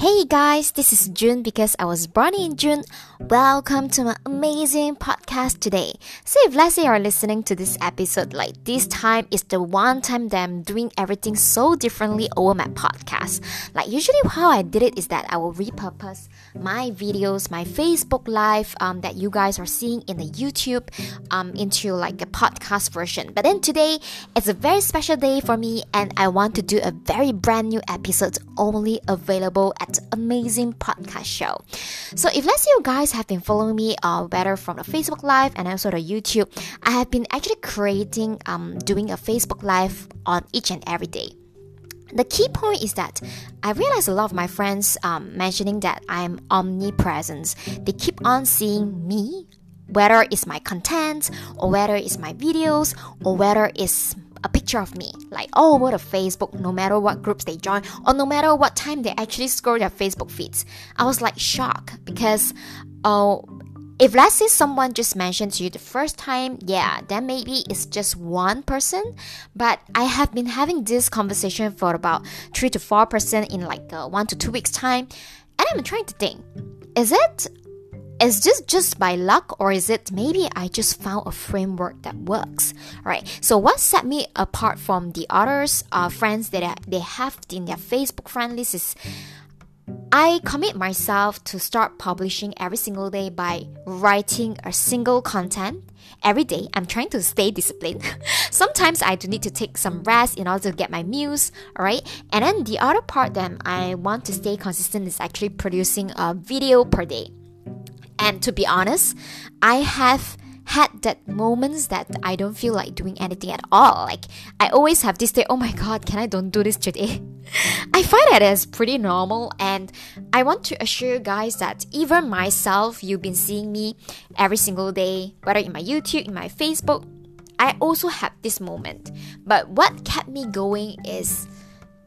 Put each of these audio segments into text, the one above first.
Hey guys, this is June because I was born in June. Welcome to my amazing podcast today. So if let's say you're listening to this episode like this time is the one time that I'm doing everything so differently over my podcast. Like usually how I did it is that I will repurpose my videos, my Facebook live um, that you guys are seeing in the YouTube um, into like a podcast version. But then today it's a very special day for me and I want to do a very brand new episode only available at amazing podcast show. So if let's say you guys have been following me uh, better from the Facebook Live and also the YouTube, I have been actually creating um doing a Facebook Live on each and every day. The key point is that I realize a lot of my friends um, mentioning that I'm omnipresent. They keep on seeing me, whether it's my content or whether it's my videos or whether it's a picture of me, like all over the Facebook, no matter what groups they join, or no matter what time they actually scroll their Facebook feeds. I was like shocked because, oh, if let's say someone just mentioned to you the first time, yeah, then maybe it's just one person. But I have been having this conversation for about three to four percent in like uh, one to two weeks time, and I'm trying to think, is it is this just by luck or is it maybe I just found a framework that works? Right. So what set me apart from the others uh, friends that they have in their Facebook friend list is I commit myself to start publishing every single day by writing a single content every day. I'm trying to stay disciplined. Sometimes I do need to take some rest in order to get my meals, alright? And then the other part that I want to stay consistent is actually producing a video per day. And to be honest, I have had that moments that I don't feel like doing anything at all. Like I always have this day, oh my god, can I don't do this today? I find that as pretty normal and I want to assure you guys that even myself, you've been seeing me every single day, whether in my YouTube, in my Facebook, I also have this moment. But what kept me going is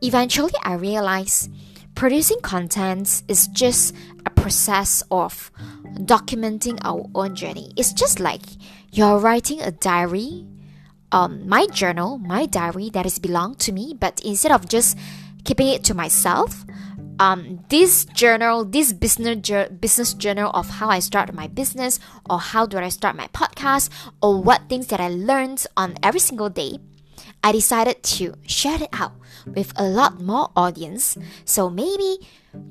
eventually I realized producing content is just a process of documenting our own journey. It's just like you're writing a diary, um, my journal, my diary that is belong to me, but instead of just keeping it to myself, um, this journal, this business business journal of how I start my business, or how do I start my podcast, or what things that I learned on every single day, I decided to share it out with a lot more audience. So maybe,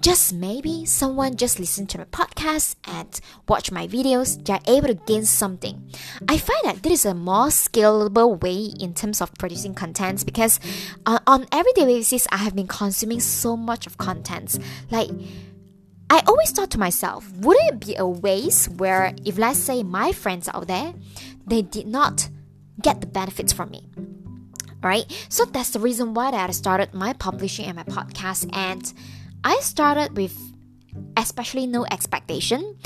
just maybe, someone just listen to my podcast and watch my videos, they're able to gain something. I find that this is a more scalable way in terms of producing contents because uh, on everyday basis, I have been consuming so much of contents. Like, I always thought to myself, wouldn't it be a waste where if let's say my friends out there, they did not get the benefits from me? Right? So that's the reason why that I started my publishing and my podcast. And I started with especially no expectation.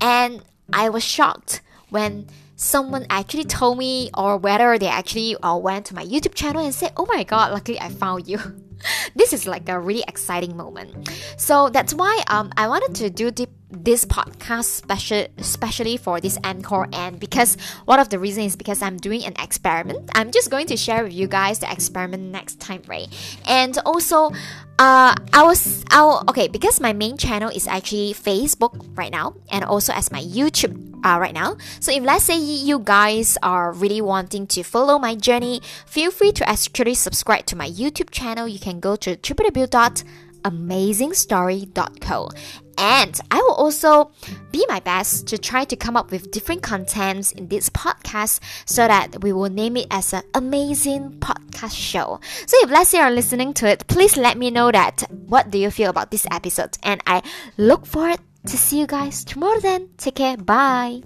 And I was shocked when someone actually told me or whether they actually uh, went to my YouTube channel and said, Oh my god, luckily I found you. this is like a really exciting moment. So that's why um, I wanted to do this podcast special especially for this Anchor and because one of the reasons is because I'm doing an experiment. I'm just going to share with you guys the experiment next time, right? And also uh I was I will, okay because my main channel is actually Facebook right now and also as my YouTube uh, right now. So if let's say you guys are really wanting to follow my journey, feel free to actually subscribe to my YouTube channel. You can go to www amazingstory.co. And I will also be my best to try to come up with different contents in this podcast so that we will name it as an amazing podcast show. So if let's say you're listening to it, please let me know that what do you feel about this episode. And I look forward to see you guys tomorrow then. Take care. Bye.